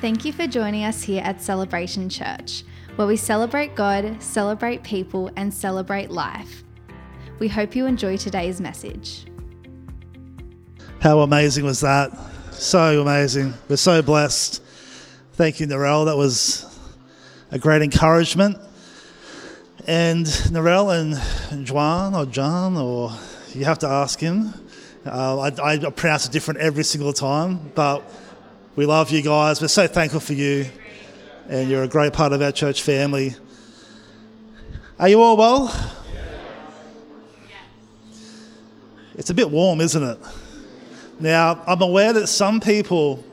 Thank you for joining us here at Celebration Church, where we celebrate God, celebrate people, and celebrate life. We hope you enjoy today's message. How amazing was that? So amazing. We're so blessed. Thank you, Narelle. That was a great encouragement. And Narelle and Juan or John, or you have to ask him. Uh, I, I pronounce it different every single time, but we love you guys. We're so thankful for you, and you're a great part of our church family. Are you all well? It's a bit warm, isn't it? Now, I'm aware that some people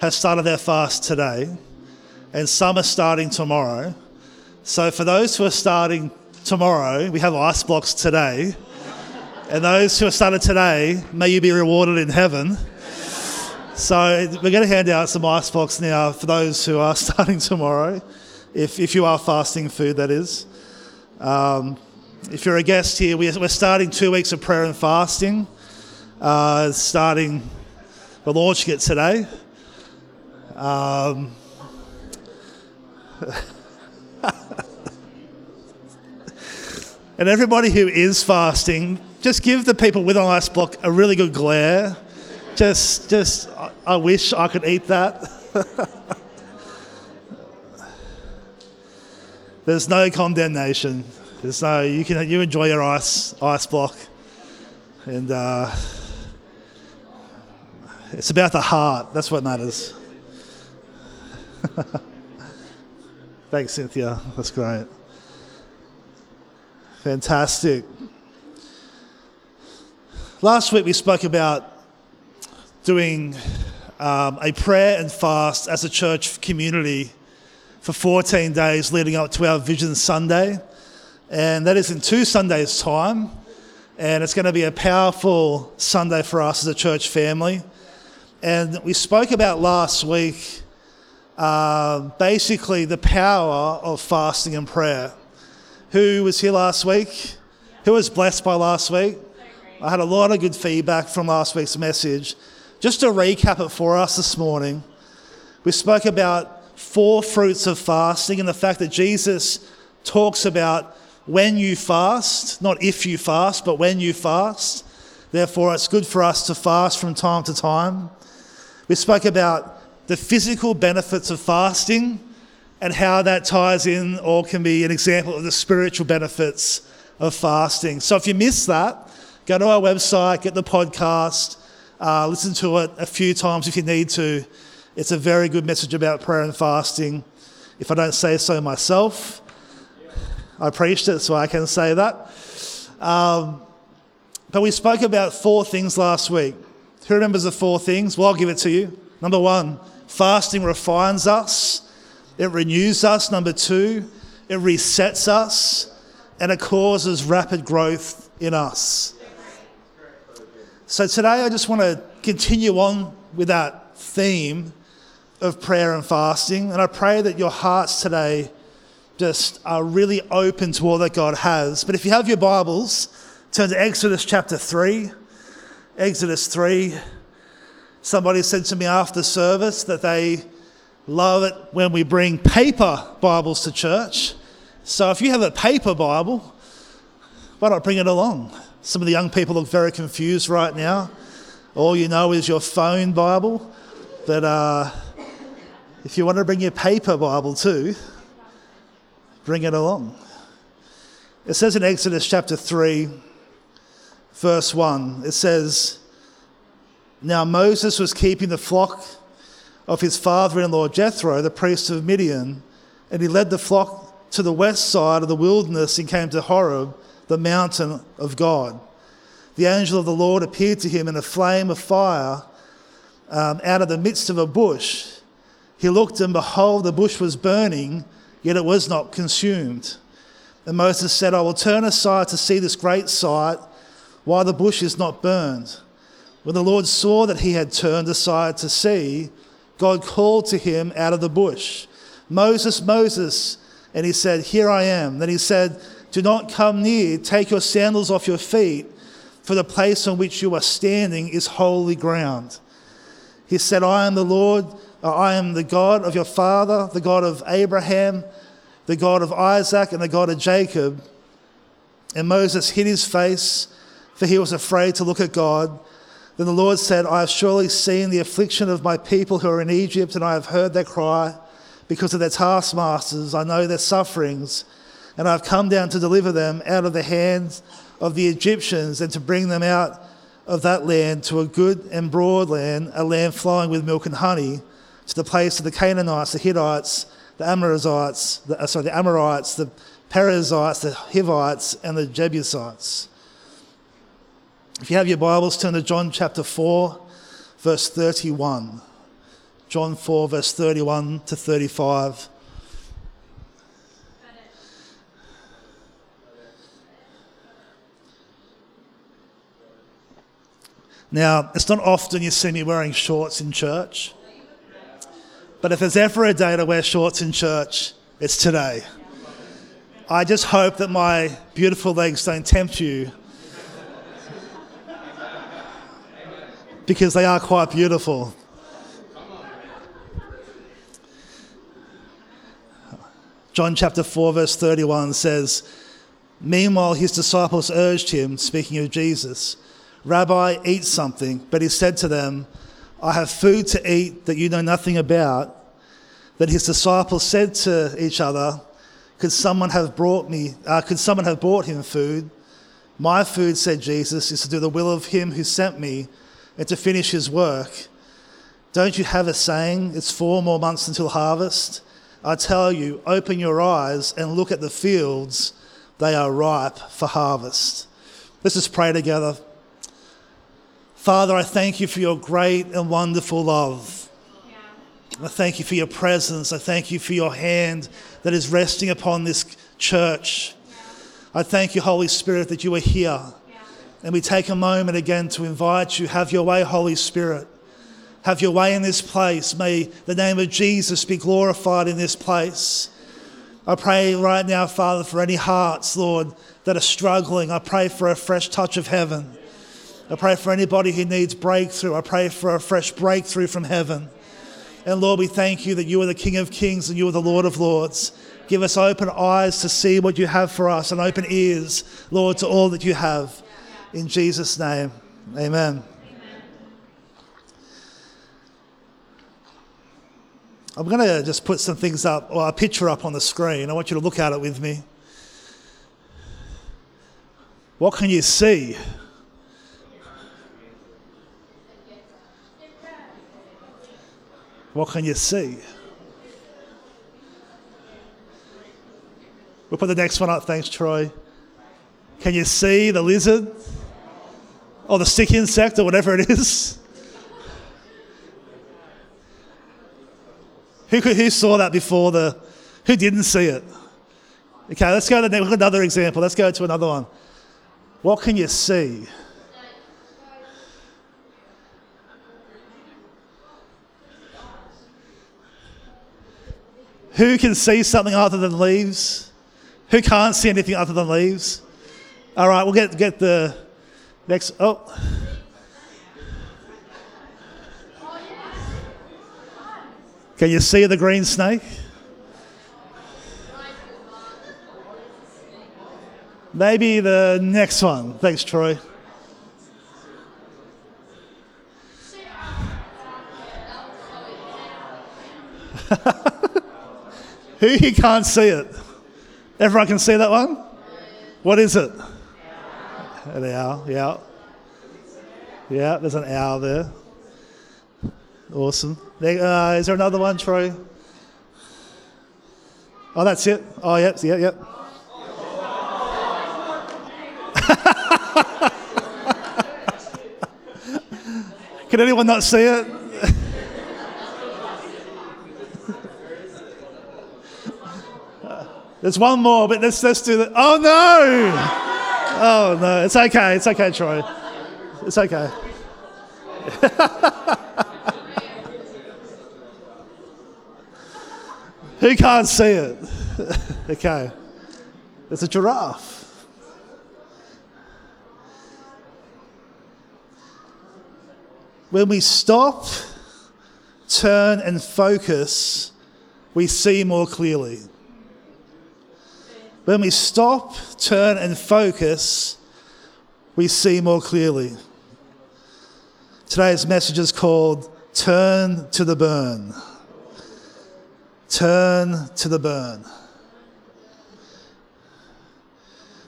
have started their fast today, and some are starting tomorrow. So, for those who are starting tomorrow, we have ice blocks today. And those who have started today, may you be rewarded in heaven. So we're going to hand out some ice blocks now for those who are starting tomorrow, if, if you are fasting food, that is. Um, if you're a guest here, we're starting two weeks of prayer and fasting, uh, starting, we're launching it today. Um, and everybody who is fasting, just give the people with an ice block a really good glare just, just, I wish I could eat that. There's no condemnation. There's no, you can, you enjoy your ice, ice block. And uh, it's about the heart. That's what matters. Thanks, Cynthia. That's great. Fantastic. Last week we spoke about doing um, a prayer and fast as a church community for 14 days leading up to our Vision Sunday. And that is in two Sundays' time. And it's going to be a powerful Sunday for us as a church family. And we spoke about last week uh, basically the power of fasting and prayer. Who was here last week? Who was blessed by last week? I had a lot of good feedback from last week's message. Just to recap it for us this morning, we spoke about four fruits of fasting and the fact that Jesus talks about when you fast, not if you fast, but when you fast. Therefore, it's good for us to fast from time to time. We spoke about the physical benefits of fasting and how that ties in or can be an example of the spiritual benefits of fasting. So if you missed that, go to our website, get the podcast, uh, listen to it a few times if you need to. It's a very good message about prayer and fasting. If I don't say so myself, I preached it, so I can say that. Um, but we spoke about four things last week. Who remembers the four things? Well, I'll give it to you. Number one, fasting refines us, it renews us. Number two, it resets us, and it causes rapid growth in us. So today I just want to continue on with that theme of prayer and fasting. And I pray that your hearts today just are really open to all that God has. But if you have your Bibles, turn to Exodus chapter 3. Exodus 3. Somebody said to me after service that they love it when we bring paper Bibles to church. So if you have a paper Bible, why not bring it along? Some of the young people look very confused right now. All you know is your phone Bible. But uh, if you want to bring your paper Bible too, bring it along. It says in Exodus chapter 3, verse 1, it says, Now Moses was keeping the flock of his father in law Jethro, the priest of Midian, and he led the flock to the west side of the wilderness and came to Horeb the mountain of God. The angel of the Lord appeared to him in a flame of fire um, out of the midst of a bush. He looked, and behold, the bush was burning, yet it was not consumed. And Moses said, I will turn aside to see this great sight, why the bush is not burned. When the Lord saw that he had turned aside to see, God called to him out of the bush, Moses, Moses. And he said, Here I am. Then he said, do not come near. Take your sandals off your feet, for the place on which you are standing is holy ground. He said, I am the Lord uh, I am the God of your father, the God of Abraham, the God of Isaac, and the God of Jacob. And Moses hid his face, for he was afraid to look at God. Then the Lord said, I have surely seen the affliction of my people who are in Egypt, and I have heard their cry because of their taskmasters. I know their sufferings, and I have come down to deliver them out of the hands of the Egyptians and to bring them out of that land to a good and broad land, a land flowing with milk and honey, to the place of the Canaanites, the Hittites, the Amorites, the, uh, sorry, the Amorites, the Perizzites, the Hivites, and the Jebusites. If you have your Bibles, turn to John chapter 4, verse 31. John 4, verse 31 to 35. Now, it's not often you see me wearing shorts in church, but if there's ever a day to wear shorts in church, it's today. I just hope that my beautiful legs don't tempt you because they are quite beautiful. John chapter 4, verse 31 says, Meanwhile, his disciples urged him, speaking of Jesus, Rabbi, eat something. But he said to them, I have food to eat that you know nothing about. Then his disciples said to each other, Could someone have brought me, uh, could someone have brought him food? My food, said Jesus, is to do the will of him who sent me and to finish his work. Don't you have a saying, it's four more months until harvest? I tell you, open your eyes and look at the fields, they are ripe for harvest. Let's just pray together. Father, I thank you for your great and wonderful love. I thank you for your presence. I thank you for your hand that is resting upon this church. I thank you, Holy Spirit, that you are here. And we take a moment again to invite you. Have your way, Holy Spirit. Have your way in this place. May the name of Jesus be glorified in this place. I pray right now, Father, for any hearts, Lord, that are struggling. I pray for a fresh touch of heaven. I pray for anybody who needs breakthrough. I pray for a fresh breakthrough from heaven. And Lord, we thank you that you are the King of Kings and you are the Lord of Lords. Give us open eyes to see what you have for us and open ears, Lord, to all that you have. In Jesus' name, amen. I'm going to just put some things up, or a picture up on the screen. I want you to look at it with me. What can you see? What can you see? We'll put the next one up. Thanks, Troy. Can you see the lizard? Or the stick insect, or whatever it is? Who, could, who saw that before the. Who didn't see it? Okay, let's go to the, another example. Let's go to another one. What can you see? Who can see something other than leaves? Who can't see anything other than leaves? All right, we'll get, get the next. Oh. Can you see the green snake? Maybe the next one. Thanks, Troy. He can't see it? Everyone can see that one? What is it? An owl, yeah. Yeah, there's an owl there. Awesome. Uh, is there another one, Troy? Oh, that's it. Oh, yep, yep, yep. Can anyone not see it? There's one more, but let's, let's do that. Oh, no! Oh, no. It's okay. It's okay, Troy. It's okay. Who can't see it? okay. It's a giraffe. When we stop turn and focus, we see more clearly. When we stop, turn, and focus, we see more clearly. Today's message is called Turn to the Burn. Turn to the burn.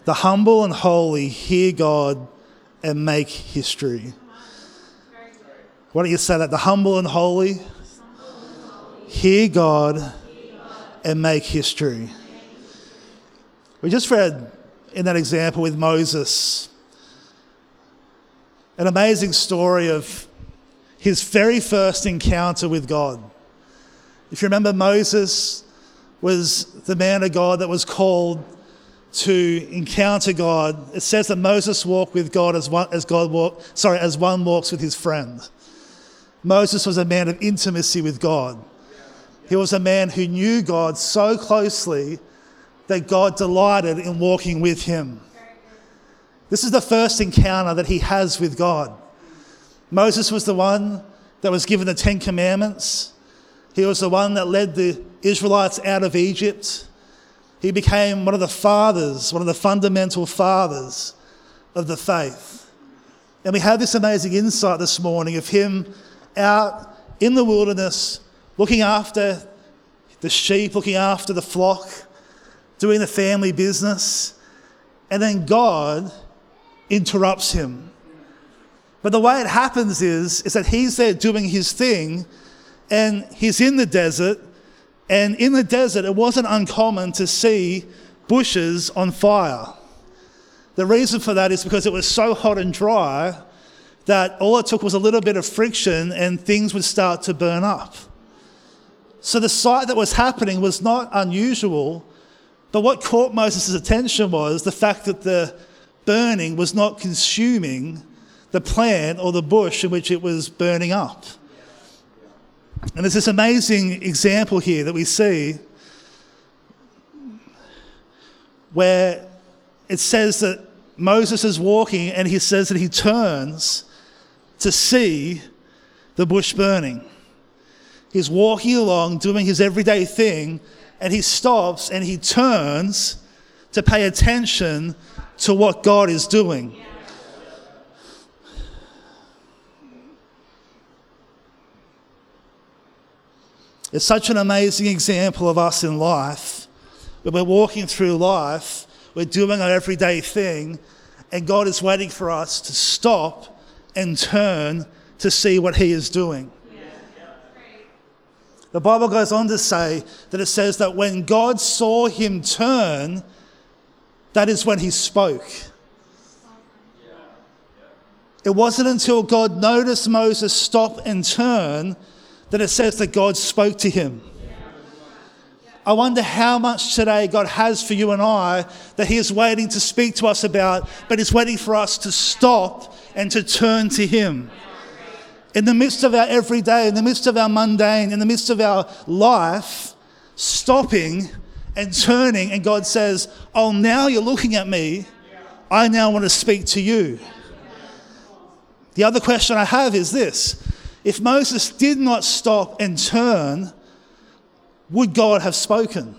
The humble and holy hear God and make history. Why don't you say that? The humble and holy hear God and make history. We just read in that example with Moses an amazing story of his very first encounter with God. If you remember, Moses was the man of God that was called to encounter God. It says that Moses walked with God as one, as God walk, sorry, as one walks with his friend. Moses was a man of intimacy with God. He was a man who knew God so closely that God delighted in walking with him. This is the first encounter that he has with God. Moses was the one that was given the Ten Commandments. He was the one that led the Israelites out of Egypt. He became one of the fathers, one of the fundamental fathers of the faith. And we have this amazing insight this morning of him out in the wilderness, looking after the sheep, looking after the flock, doing the family business. And then God interrupts him. But the way it happens is, is that he's there doing his thing and he's in the desert. And in the desert, it wasn't uncommon to see bushes on fire. The reason for that is because it was so hot and dry that all it took was a little bit of friction and things would start to burn up. So the sight that was happening was not unusual, but what caught Moses' attention was the fact that the burning was not consuming the plant or the bush in which it was burning up. And there's this amazing example here that we see where it says that Moses is walking and he says that he turns to see the bush burning. He's walking along doing his everyday thing and he stops and he turns to pay attention to what God is doing. It's such an amazing example of us in life. When we're walking through life, we're doing our everyday thing, and God is waiting for us to stop and turn to see what He is doing. The Bible goes on to say that it says that when God saw him turn, that is when he spoke. It wasn't until God noticed Moses stop and turn that it says that God spoke to him. I wonder how much today God has for you and I that He is waiting to speak to us about, but He's waiting for us to stop and to turn to Him. In the midst of our everyday, in the midst of our mundane, in the midst of our life, stopping and turning, and God says, Oh, now you're looking at me. I now want to speak to you. The other question I have is this if Moses did not stop and turn, would God have spoken?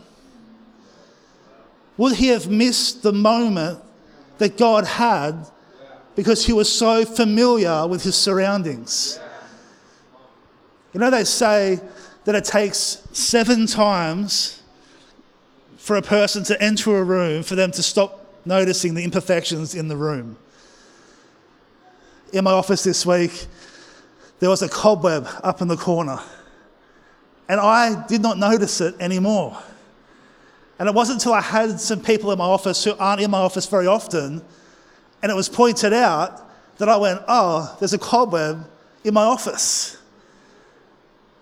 Would he have missed the moment that God had because he was so familiar with his surroundings? You know, they say that it takes seven times for a person to enter a room for them to stop noticing the imperfections in the room. In my office this week, there was a cobweb up in the corner, and I did not notice it anymore. And it wasn't until I had some people in my office who aren't in my office very often, and it was pointed out that I went, Oh, there's a cobweb in my office.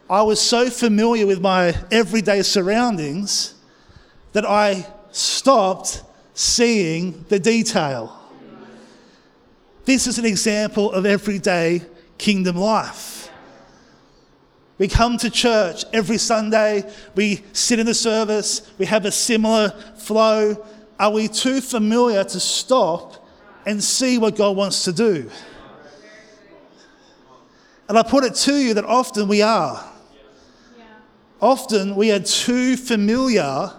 I was so familiar with my everyday surroundings that I stopped seeing the detail. This is an example of everyday kingdom life. We come to church every Sunday, we sit in the service, we have a similar flow. Are we too familiar to stop and see what God wants to do? And I put it to you that often we are. Often we are too familiar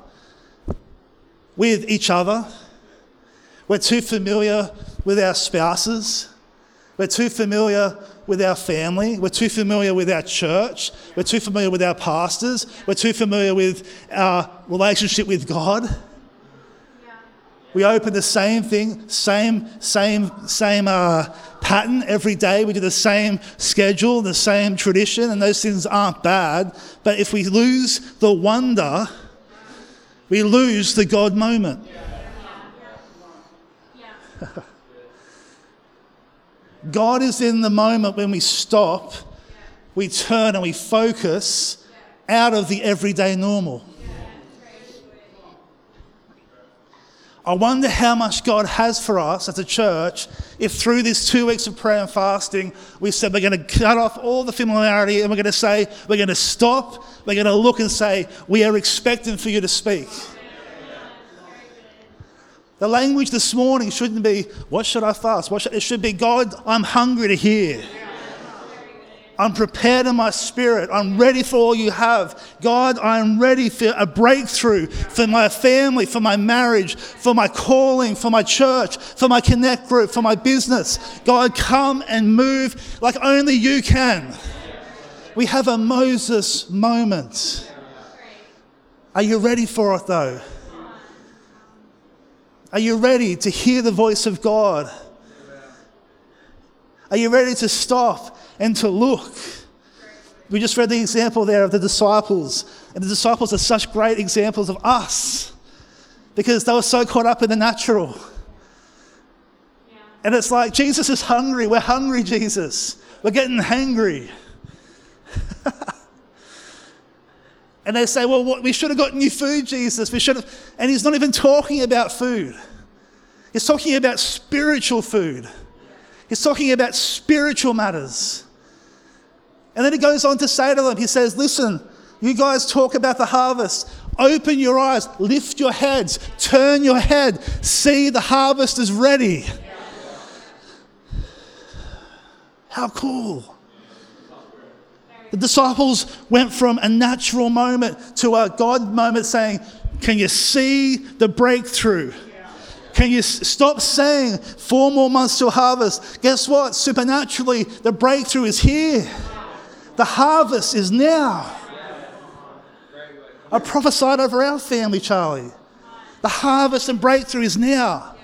with each other. We're too familiar with our spouses. We're too familiar with our family. We're too familiar with our church. We're too familiar with our pastors. We're too familiar with our relationship with God. We open the same thing, same, same, same uh, pattern every day. We do the same schedule, the same tradition, and those things aren't bad. But if we lose the wonder, we lose the God moment. God is in the moment when we stop, we turn and we focus out of the everyday normal. I wonder how much God has for us as a church if through this two weeks of prayer and fasting, we said we're going to cut off all the familiarity and we're going to say, we're going to stop, we're going to look and say, we are expecting for you to speak. The language this morning shouldn't be, what should I fast? Should, it should be, God, I'm hungry to hear. I'm prepared in my spirit. I'm ready for all you have. God, I'm ready for a breakthrough for my family, for my marriage, for my calling, for my church, for my connect group, for my business. God, come and move like only you can. We have a Moses moment. Are you ready for it though? Are you ready to hear the voice of God? Are you ready to stop and to look? We just read the example there of the disciples, and the disciples are such great examples of us because they were so caught up in the natural. And it's like, Jesus is hungry. We're hungry, Jesus. We're getting hangry. and they say, Well, what, we should have gotten you food, Jesus. We should have. And he's not even talking about food, he's talking about spiritual food. He's talking about spiritual matters. And then he goes on to say to them, he says, Listen, you guys talk about the harvest. Open your eyes, lift your heads, turn your head, see the harvest is ready. How cool. The disciples went from a natural moment to a God moment saying, Can you see the breakthrough? Can you stop saying four more months to harvest? Guess what? Supernaturally, the breakthrough is here. The harvest is now. I prophesied over our family, Charlie. The harvest and breakthrough is now.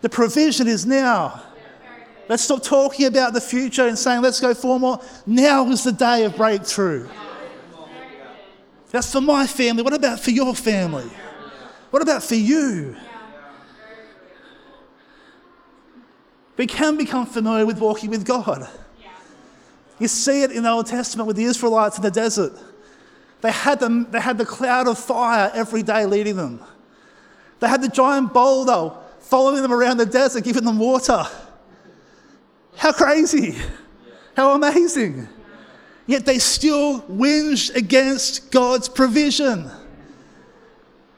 The provision is now. Let's stop talking about the future and saying, let's go for more. Now is the day of breakthrough. That's for my family. What about for your family? What about for you? We can become familiar with walking with God. You see it in the Old Testament with the Israelites in the desert. They had, them, they had the cloud of fire every day leading them. They had the giant boulder following them around the desert, giving them water. How crazy! How amazing! Yet they still whinged against God's provision.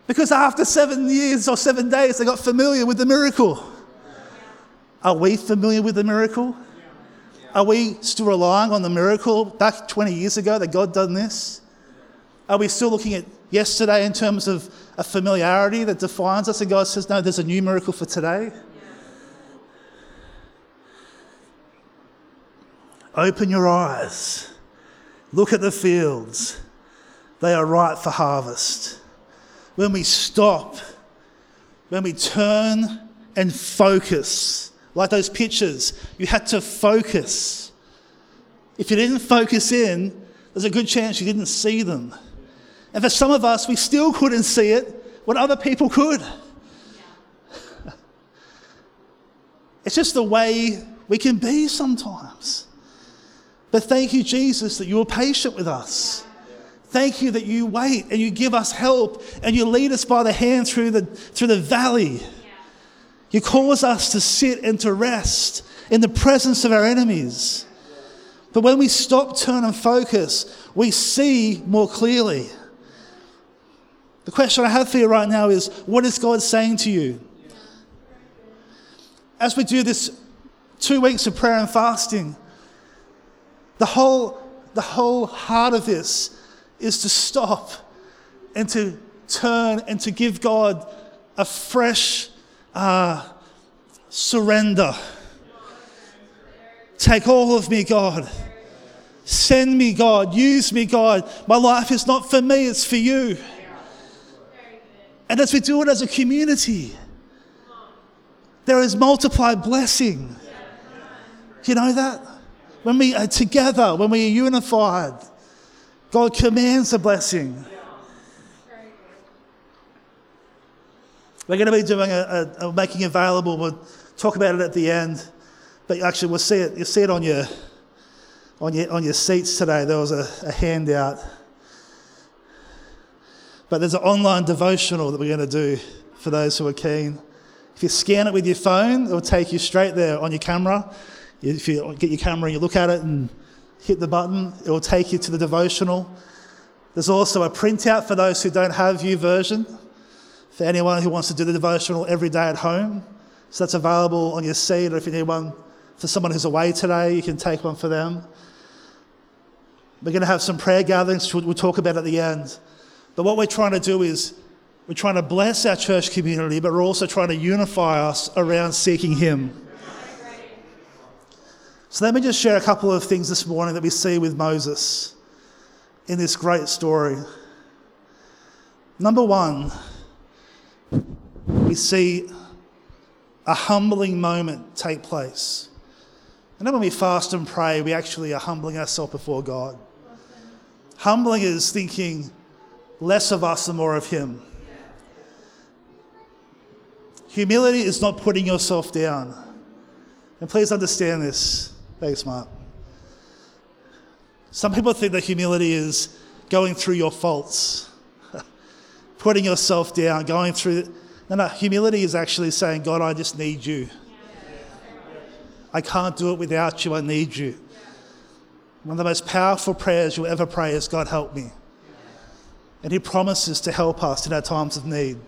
Because after seven years or seven days, they got familiar with the miracle. Are we familiar with the miracle? Are we still relying on the miracle back 20 years ago that God done this? Are we still looking at yesterday in terms of a familiarity that defines us and God says, no, there's a new miracle for today? Open your eyes. Look at the fields. They are ripe for harvest when we stop, when we turn and focus, like those pictures, you had to focus. If you didn't focus in, there's a good chance you didn't see them. And for some of us, we still couldn't see it when other people could. it's just the way we can be sometimes. But thank you, Jesus, that you were patient with us. Thank you that you wait and you give us help and you lead us by the hand through the, through the valley. You cause us to sit and to rest in the presence of our enemies. But when we stop, turn, and focus, we see more clearly. The question I have for you right now is what is God saying to you? As we do this two weeks of prayer and fasting, the whole the whole heart of this is to stop and to turn and to give God a fresh uh, surrender. Take all of me, God. Send me, God. Use me, God. My life is not for me, it's for you. And as we do it as a community, there is multiplied blessing. You know that? When we are together, when we are unified, God commands a blessing. We're going to be doing a, a, a, making available. We'll talk about it at the end, but actually we'll see it. You'll see it on your on your on your seats today. There was a, a handout, but there's an online devotional that we're going to do for those who are keen. If you scan it with your phone, it will take you straight there on your camera. If you get your camera and you look at it and hit the button, it will take you to the devotional. There's also a printout for those who don't have YouVersion for anyone who wants to do the devotional every day at home. So that's available on your seat, or if you need one for someone who's away today, you can take one for them. We're going to have some prayer gatherings, we'll talk about at the end. But what we're trying to do is we're trying to bless our church community, but we're also trying to unify us around seeking Him. So let me just share a couple of things this morning that we see with Moses in this great story. Number one, we see a humbling moment take place. And then when we fast and pray, we actually are humbling ourselves before God. Humbling is thinking less of us and more of Him. Humility is not putting yourself down. And please understand this. Thanks, Mark. Some people think that humility is going through your faults, putting yourself down, going through. No, no, humility is actually saying, God, I just need you. I can't do it without you. I need you. One of the most powerful prayers you'll ever pray is, God, help me. And He promises to help us in our times of need.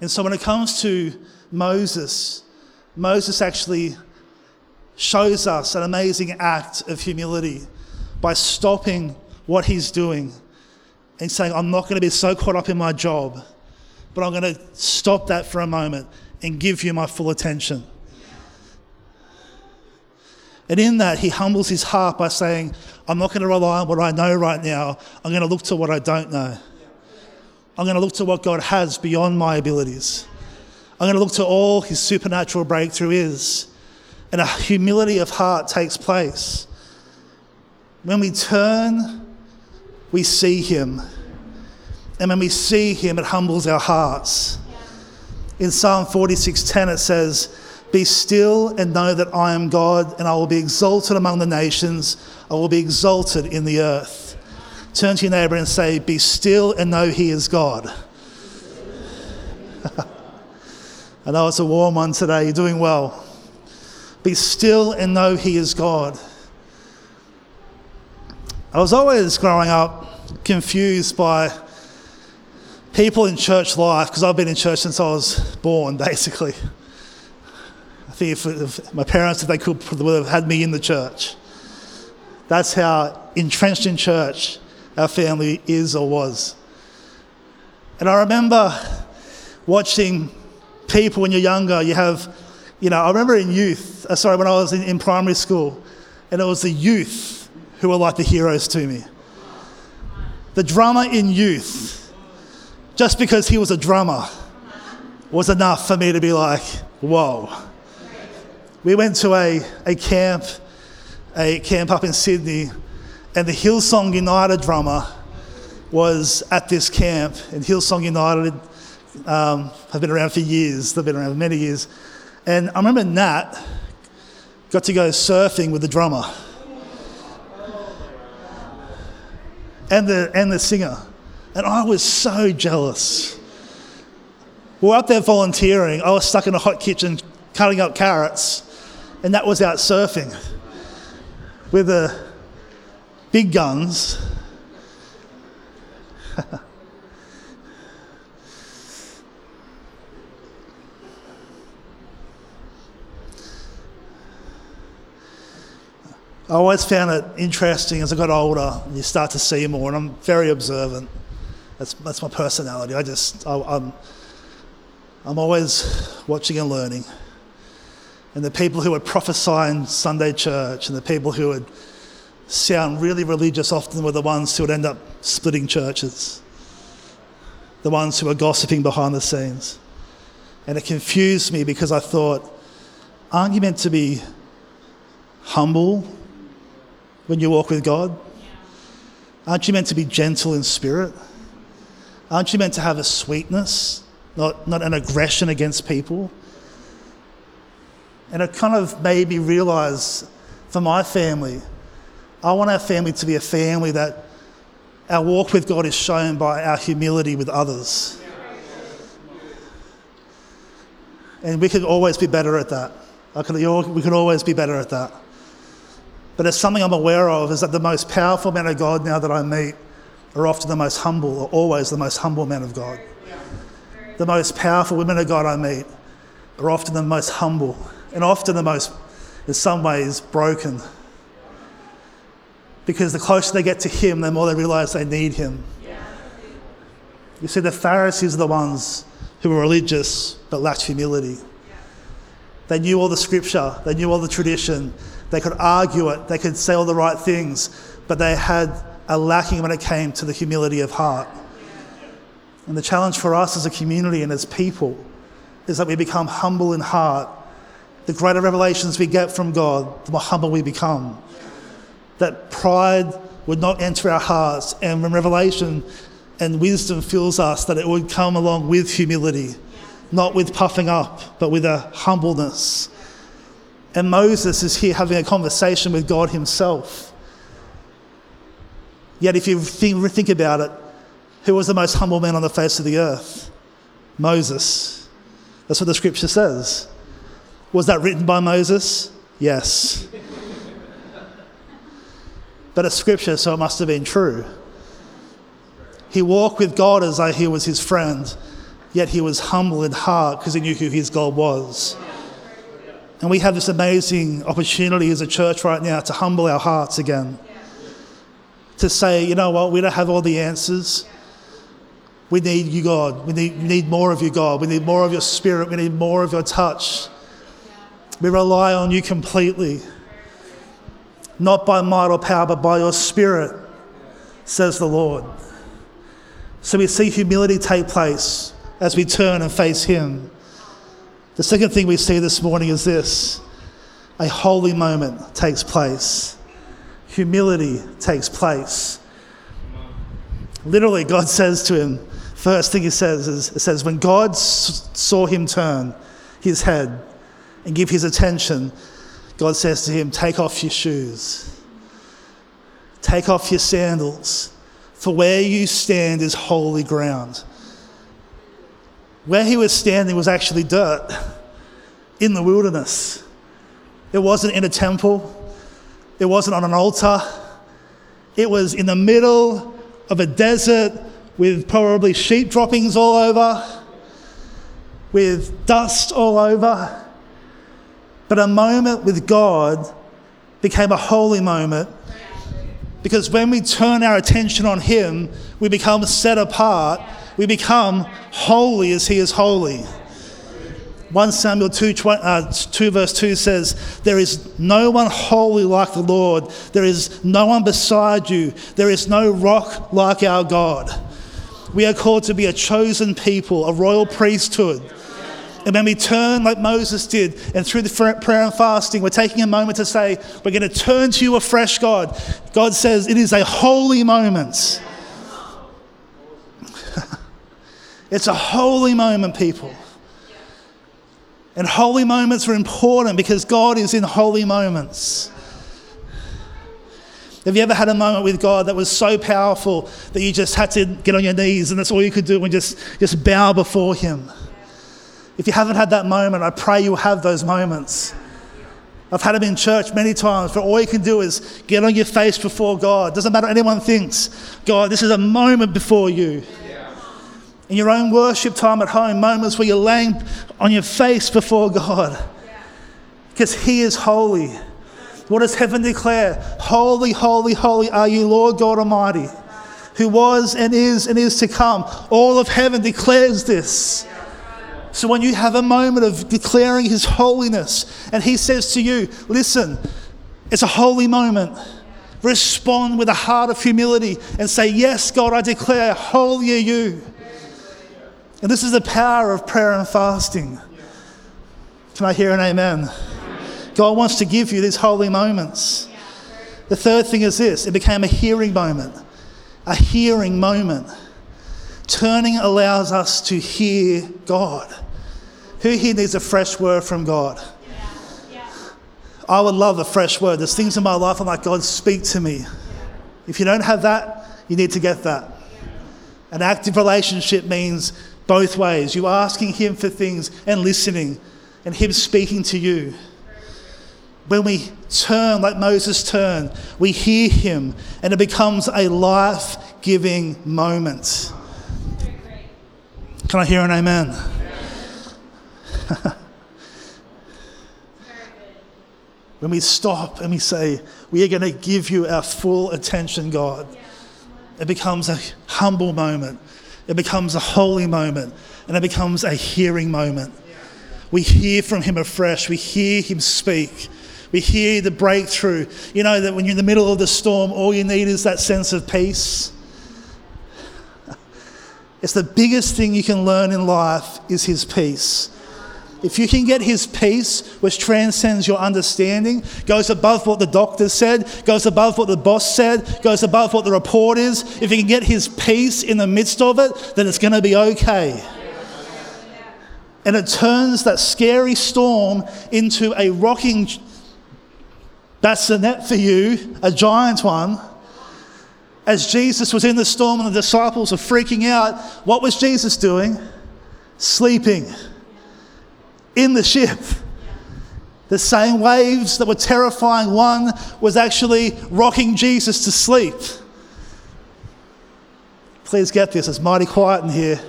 And so when it comes to Moses, Moses actually shows us an amazing act of humility by stopping what he's doing and saying, I'm not going to be so caught up in my job but I'm going to stop that for a moment and give you my full attention. And in that, he humbles his heart by saying, I'm not going to rely on what I know right now. I'm going to look to what I don't know. I'm going to look to what God has beyond my abilities. I'm going to look to all his supernatural breakthrough is. And a humility of heart takes place. When we turn, we see him. And when we see him, it humbles our hearts. In Psalm 46:10 it says, "Be still and know that I am God, and I will be exalted among the nations. I will be exalted in the earth." Turn to your neighbor and say, "Be still and know he is God." I know it's a warm one today. You're doing well. Be still and know he is God. I was always growing up confused by people in church life, because I've been in church since I was born, basically. I think if, if my parents, if they could, would have had me in the church. That's how entrenched in church our family is or was. And I remember watching people when you're younger, you have, you know, I remember in youth, uh, sorry, when I was in, in primary school, and it was the youth who were like the heroes to me. The drummer in youth just because he was a drummer was enough for me to be like, whoa. We went to a, a camp, a camp up in Sydney, and the Hillsong United drummer was at this camp. And Hillsong United um, have been around for years, they've been around for many years. And I remember Nat got to go surfing with the drummer and the, and the singer. And I was so jealous. We were up there volunteering. I was stuck in a hot kitchen cutting up carrots, and Nat was out surfing with the big guns. I always found it interesting as I got older, and you start to see more, and I'm very observant. That's, that's my personality. I just, I, I'm, I'm always watching and learning. And the people who would prophesy in Sunday church and the people who would sound really religious often were the ones who would end up splitting churches, the ones who were gossiping behind the scenes. And it confused me because I thought, aren't you meant to be humble when you walk with God? Aren't you meant to be gentle in spirit? Aren't you meant to have a sweetness, not, not an aggression against people? And it kind of made me realize for my family, I want our family to be a family that our walk with God is shown by our humility with others. And we could always be better at that. Could, we could always be better at that. But it's something I'm aware of is that the most powerful men of God now that I meet are often the most humble, or always the most humble men of God. The most powerful women of God I meet are often the most humble and often the most, in some ways, broken. Because the closer they get to Him, the more they realize they need Him. You see, the Pharisees are the ones who were religious but lacked humility. They knew all the scripture, they knew all the tradition, they could argue it, they could say all the right things, but they had a lacking when it came to the humility of heart. And the challenge for us as a community and as people is that we become humble in heart. The greater revelations we get from God, the more humble we become. That pride would not enter our hearts, and when revelation and wisdom fills us, that it would come along with humility, not with puffing up, but with a humbleness. And Moses is here having a conversation with God himself. Yet, if you think about it, who was the most humble man on the face of the earth? Moses. That's what the scripture says. Was that written by Moses? Yes. but it's scripture, so it must have been true. He walked with God as though he was his friend, yet he was humble in heart because he knew who his God was. And we have this amazing opportunity as a church right now to humble our hearts again. To say, you know what, we don't have all the answers. We need you, God. We need, we need more of you, God. We need more of your spirit. We need more of your touch. We rely on you completely. Not by might or power, but by your spirit, says the Lord. So we see humility take place as we turn and face Him. The second thing we see this morning is this a holy moment takes place, humility takes place. Literally, God says to him, first thing he says is, it says, when God saw him turn his head and give his attention, God says to him, Take off your shoes, take off your sandals, for where you stand is holy ground. Where he was standing was actually dirt in the wilderness. It wasn't in a temple, it wasn't on an altar. It was in the middle of a desert with probably sheep droppings all over, with dust all over. But a moment with God became a holy moment because when we turn our attention on Him, we become set apart. We become holy as He is holy. 1 Samuel 2, uh, 2, verse 2 says, There is no one holy like the Lord. There is no one beside you. There is no rock like our God. We are called to be a chosen people, a royal priesthood and when we turn like Moses did, and through the prayer and fasting, we're taking a moment to say, We're going to turn to you afresh, God. God says it is a holy moment. it's a holy moment, people. And holy moments are important because God is in holy moments. Have you ever had a moment with God that was so powerful that you just had to get on your knees and that's all you could do and just, just bow before Him? If you haven't had that moment, I pray you'll have those moments. I've had them in church many times, but all you can do is get on your face before God. Doesn't matter what anyone thinks. God, this is a moment before you. In your own worship time at home, moments where you're laying on your face before God. Because He is holy. What does heaven declare? Holy, holy, holy are you, Lord God Almighty, who was and is and is to come. All of heaven declares this. So when you have a moment of declaring His holiness and He says to you, listen, it's a holy moment. Respond with a heart of humility and say, Yes, God, I declare, holy are you. And this is the power of prayer and fasting. Can I hear an amen? God wants to give you these holy moments. The third thing is this it became a hearing moment. A hearing moment. Turning allows us to hear God. Who here needs a fresh word from God? I would love a fresh word. There's things in my life I'm like, God, speak to me. If you don't have that, you need to get that. An active relationship means both ways. You asking Him for things and listening, and Him speaking to you. When we turn like Moses turned, we hear Him, and it becomes a life giving moment. Can I hear an amen? when we stop and we say, We are going to give you our full attention, God, it becomes a humble moment, it becomes a holy moment, and it becomes a hearing moment. We hear from Him afresh, we hear Him speak. We hear the breakthrough. You know that when you're in the middle of the storm, all you need is that sense of peace. It's the biggest thing you can learn in life is his peace. If you can get his peace, which transcends your understanding, goes above what the doctor said, goes above what the boss said, goes above what the report is, if you can get his peace in the midst of it, then it's going to be okay. And it turns that scary storm into a rocking bassinet for you, a giant one. As Jesus was in the storm and the disciples were freaking out, what was Jesus doing? Sleeping in the ship. The same waves that were terrifying one was actually rocking Jesus to sleep. Please get this, it's mighty quiet in here.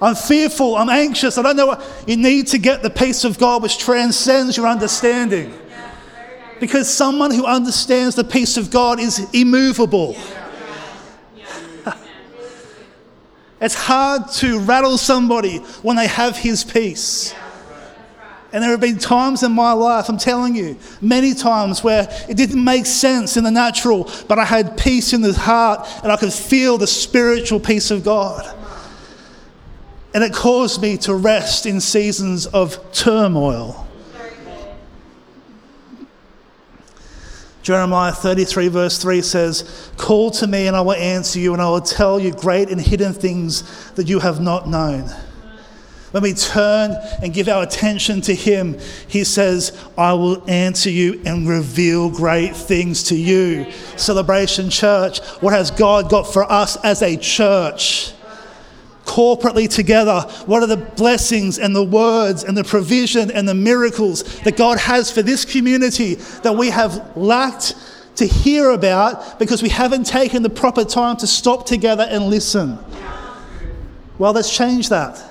I'm fearful, I'm anxious, I don't know what. You need to get the peace of God which transcends your understanding. Because someone who understands the peace of God is immovable. It's hard to rattle somebody when they have His peace. And there have been times in my life, I'm telling you, many times where it didn't make sense in the natural, but I had peace in the heart and I could feel the spiritual peace of God. And it caused me to rest in seasons of turmoil. Jeremiah 33, verse 3 says, Call to me and I will answer you, and I will tell you great and hidden things that you have not known. When we turn and give our attention to Him, He says, I will answer you and reveal great things to you. Celebration Church, what has God got for us as a church? Corporately together, what are the blessings and the words and the provision and the miracles that God has for this community that we have lacked to hear about because we haven't taken the proper time to stop together and listen. Well, let's change that.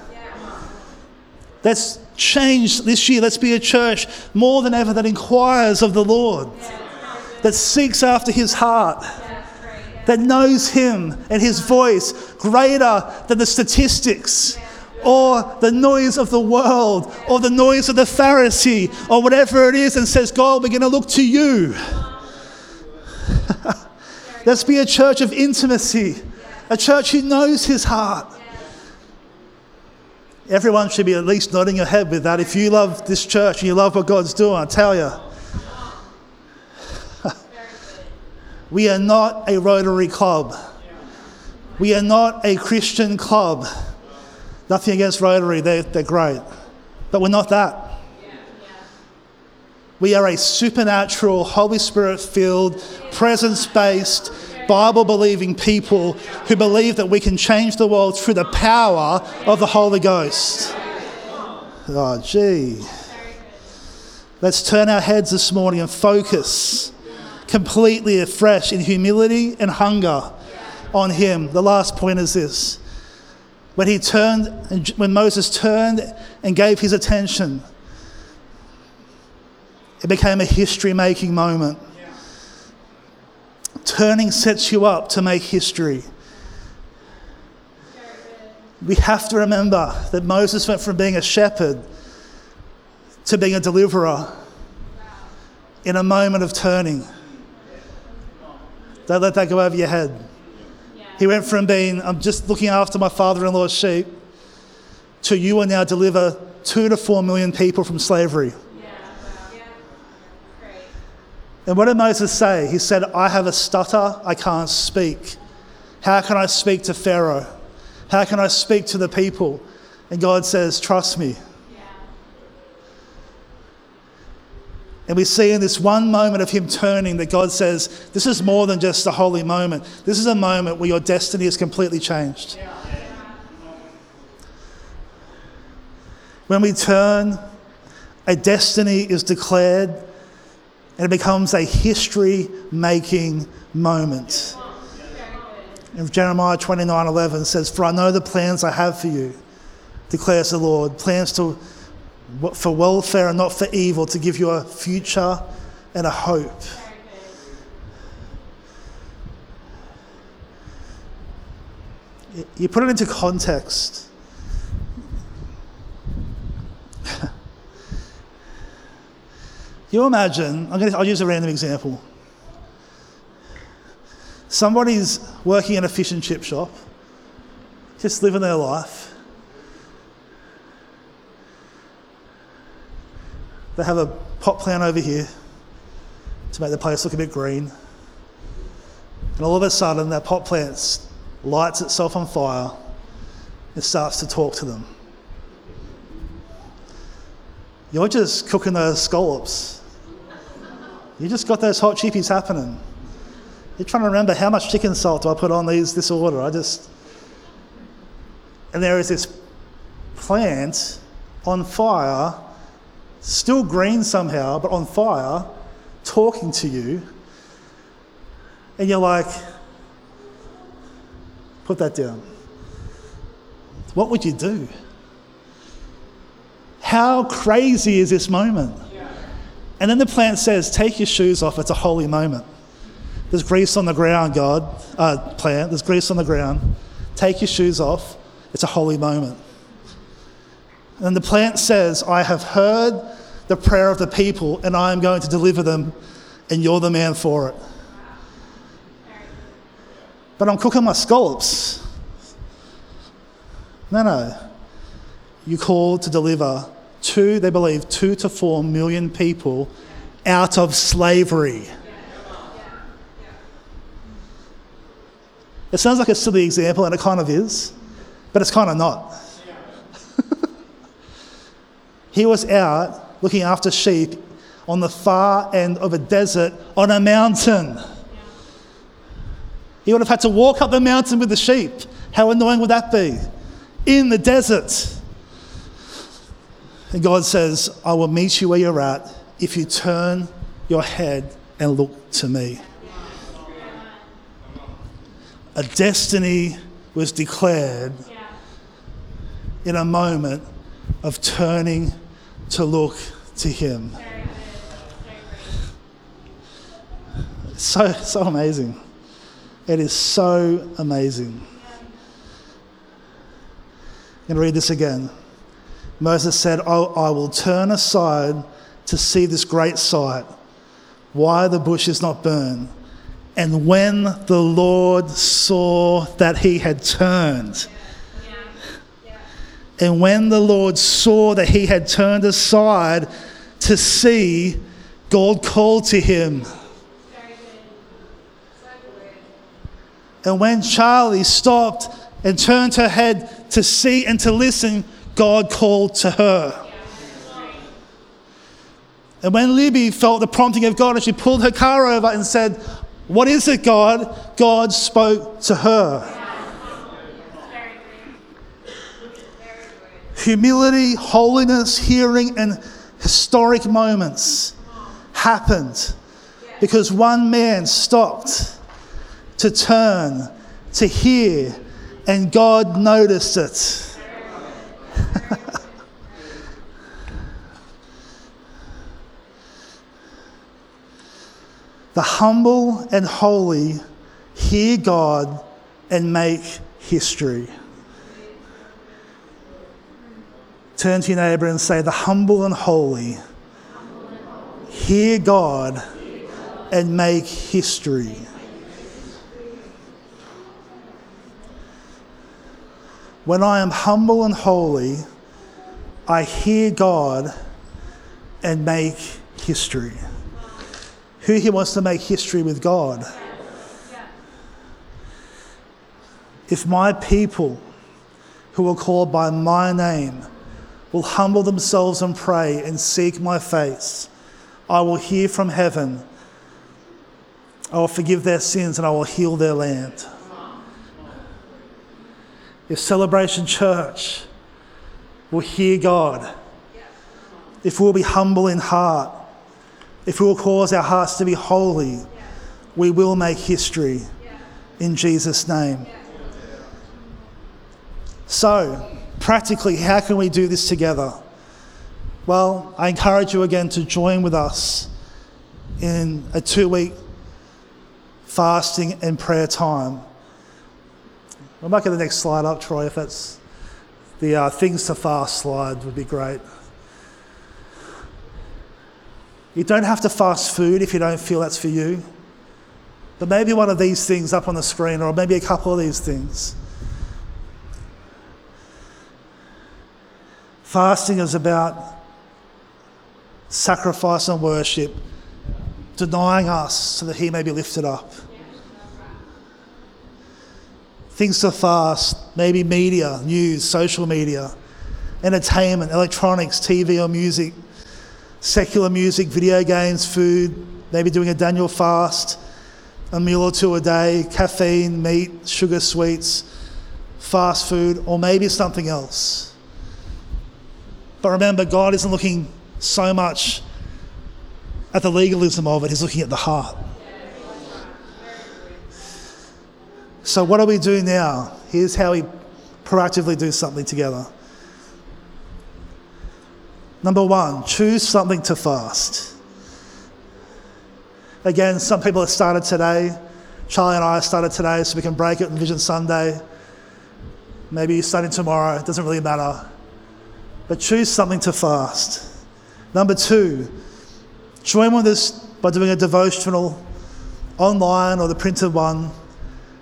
Let's change this year. Let's be a church more than ever that inquires of the Lord, that seeks after his heart that knows Him and His voice greater than the statistics or the noise of the world or the noise of the Pharisee or whatever it is and says, God, we're going to look to you. Let's be a church of intimacy, a church who knows His heart. Everyone should be at least nodding your head with that. If you love this church and you love what God's doing, I tell you. We are not a Rotary Club. We are not a Christian club. Nothing against Rotary, they're, they're great. But we're not that. We are a supernatural, Holy Spirit filled, presence based, Bible believing people who believe that we can change the world through the power of the Holy Ghost. Oh, gee. Let's turn our heads this morning and focus completely afresh in humility and hunger on him. The last point is this. When he turned, when Moses turned and gave his attention, It became a history making moment. Turning sets you up to make history. We have to remember that Moses went from being a shepherd to being a deliverer in a moment of turning. Don't let that go over your head. He went from being, I'm just looking after my father in law's sheep, to you will now deliver two to four million people from slavery. And what did Moses say? He said, I have a stutter, I can't speak. How can I speak to Pharaoh? How can I speak to the people? And God says, Trust me. And we see in this one moment of him turning that God says, This is more than just a holy moment. This is a moment where your destiny is completely changed. When we turn, a destiny is declared and it becomes a history making moment. And Jeremiah 29 11 says, For I know the plans I have for you, declares the Lord, plans to for welfare and not for evil, to give you a future and a hope. You put it into context. you imagine, I'm going to, I'll use a random example. Somebody's working in a fish and chip shop, just living their life They have a pot plant over here to make the place look a bit green. And all of a sudden, that pot plant lights itself on fire and starts to talk to them. You're just cooking those scallops. You just got those hot chippies happening. You're trying to remember how much chicken salt do I put on these this order. I just and there is this plant on fire still green somehow, but on fire, talking to you. And you're like, put that down. What would you do? How crazy is this moment? And then the plant says, Take your shoes off, it's a holy moment. There's grease on the ground, God, uh, plant, there's grease on the ground. Take your shoes off, it's a holy moment. And the plant says, I have heard the prayer of the people and I am going to deliver them, and you're the man for it. But I'm cooking my scallops. No, no. You called to deliver two, they believe, two to four million people out of slavery. It sounds like a silly example, and it kind of is, but it's kind of not. He was out looking after sheep on the far end of a desert on a mountain. He would have had to walk up the mountain with the sheep. How annoying would that be? In the desert. And God says, I will meet you where you're at if you turn your head and look to me. A destiny was declared in a moment of turning to look to Him. So, so amazing. It is so amazing. I'm going to read this again. Moses said, oh, I will turn aside to see this great sight, why the bush is not burned. And when the Lord saw that he had turned, and when the Lord saw that he had turned aside to see, God called to him. And when Charlie stopped and turned her head to see and to listen, God called to her. And when Libby felt the prompting of God and she pulled her car over and said, What is it, God? God spoke to her. Humility, holiness, hearing, and historic moments happened because one man stopped to turn, to hear, and God noticed it. The humble and holy hear God and make history. Turn to your neighbour and say, The humble and holy hear God and make history. When I am humble and holy, I hear God and make history. Who here wants to make history with God? If my people who are called by my name will humble themselves and pray and seek my face, I will hear from heaven. I will forgive their sins and I will heal their land. If Celebration Church will hear God, if we'll be humble in heart, if we will cause our hearts to be holy, we will make history in Jesus' name. So, practically, how can we do this together? Well, I encourage you again to join with us in a two week fasting and prayer time. We might get the next slide up, Troy, if that's the uh, things to fast slide, would be great. You don't have to fast food if you don't feel that's for you. But maybe one of these things up on the screen, or maybe a couple of these things. Fasting is about sacrifice and worship, denying us so that He may be lifted up. Things to fast, maybe media, news, social media, entertainment, electronics, TV or music, secular music, video games, food, maybe doing a Daniel fast, a meal or two a day, caffeine, meat, sugar, sweets, fast food, or maybe something else. But remember, God isn't looking so much at the legalism of it, He's looking at the heart. So, what do we do now? Here's how we proactively do something together. Number one, choose something to fast. Again, some people have started today. Charlie and I started today so we can break it on Vision Sunday. Maybe you're starting tomorrow, it doesn't really matter. But choose something to fast. Number two, join with us by doing a devotional online or the printed one.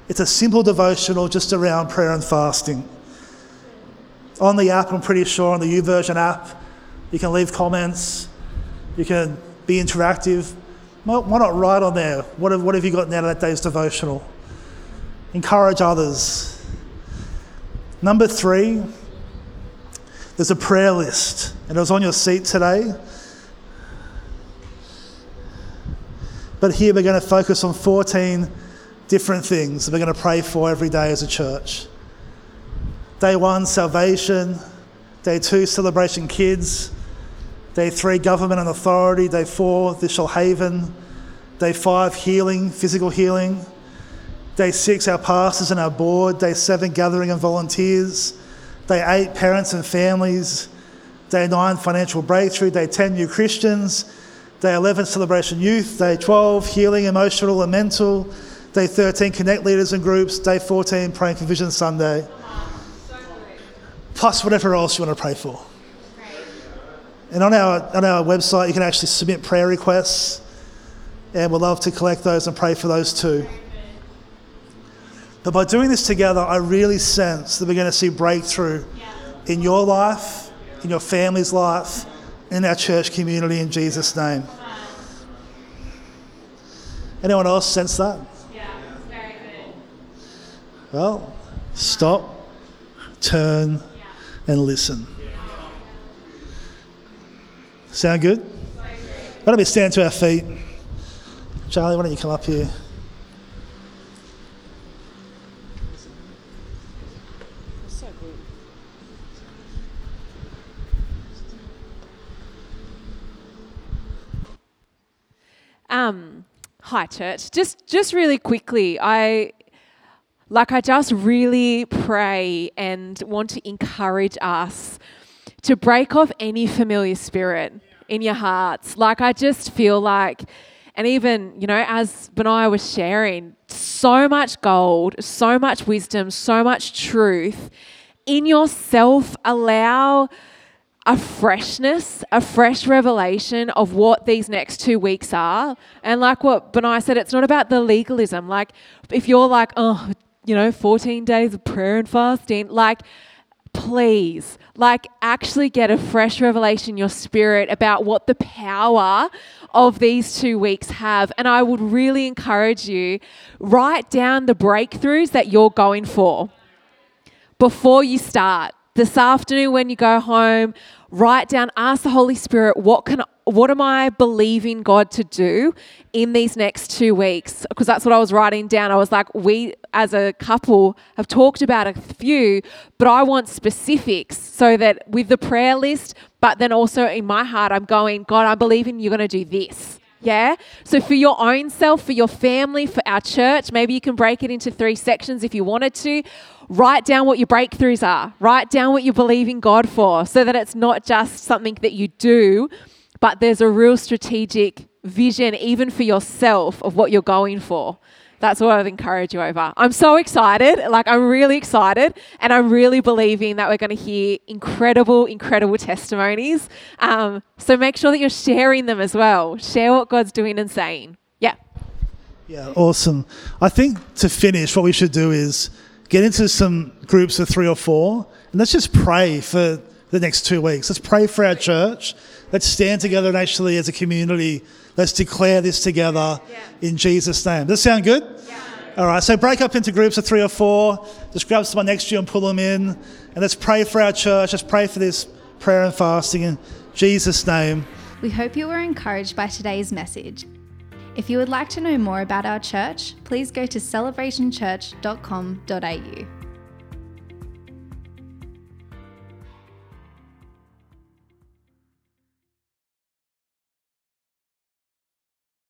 It's a simple devotional just around prayer and fasting. On the app, I'm pretty sure, on the YouVersion app, you can leave comments. You can be interactive. Why not write on there? What have, what have you gotten out of that day's devotional? Encourage others. Number three, there's a prayer list, and it was on your seat today. But here we're going to focus on 14 different things that we're going to pray for every day as a church. Day one, salvation. Day two, celebration kids. Day three, government and authority. Day four, this Shoalhaven. Day five, healing, physical healing. Day six, our pastors and our board. Day seven, gathering and volunteers. Day eight, parents and families. Day nine, financial breakthrough. Day 10, new Christians. Day 11, celebration youth. Day 12, healing, emotional and mental. Day 13, connect leaders and groups. Day 14, praying for Vision Sunday. Plus whatever else you want to pray for. And on our, on our website, you can actually submit prayer requests, and we'd love to collect those and pray for those too. But by doing this together, I really sense that we're going to see breakthrough in your life, in your family's life, in our church community in Jesus' name. Anyone else sense that? Yeah, very good. Well, stop, turn, and listen. Sound good? Why don't we stand to our feet? Charlie, why don't you come up here? Um, hi, church. Just, just really quickly, I like I just really pray and want to encourage us to break off any familiar spirit in your hearts. Like I just feel like And even, you know, as Benaiah was sharing, so much gold, so much wisdom, so much truth. In yourself, allow a freshness, a fresh revelation of what these next two weeks are. And like what Benaiah said, it's not about the legalism. Like, if you're like, oh, you know, 14 days of prayer and fasting, like, please, like, actually get a fresh revelation in your spirit about what the power of these two weeks have. And I would really encourage you, write down the breakthroughs that you're going for before you start this afternoon when you go home, write down, ask the Holy Spirit, what can what am I believing God to do in these next two weeks? Because that's what I was writing down. I was like, we as a couple have talked about a few, but I want specifics so that with the prayer list, but then also in my heart, I'm going, God, I'm believing you're going to do this. Yeah? So, for your own self, for your family, for our church, maybe you can break it into three sections if you wanted to. Write down what your breakthroughs are. Write down what you believe in God for so that it's not just something that you do, but there's a real strategic vision, even for yourself, of what you're going for. That's what I'd encourage you over. I'm so excited. Like, I'm really excited. And I'm really believing that we're going to hear incredible, incredible testimonies. Um, so make sure that you're sharing them as well. Share what God's doing and saying. Yeah. Yeah, awesome. I think to finish, what we should do is get into some groups of three or four and let's just pray for the next two weeks. Let's pray for our church. Let's stand together and actually, as a community, let's declare this together in Jesus' name. Does that sound good? Yeah. All right, so break up into groups of three or four. Just grab someone next to you and pull them in. And let's pray for our church. Let's pray for this prayer and fasting in Jesus' name. We hope you were encouraged by today's message. If you would like to know more about our church, please go to celebrationchurch.com.au.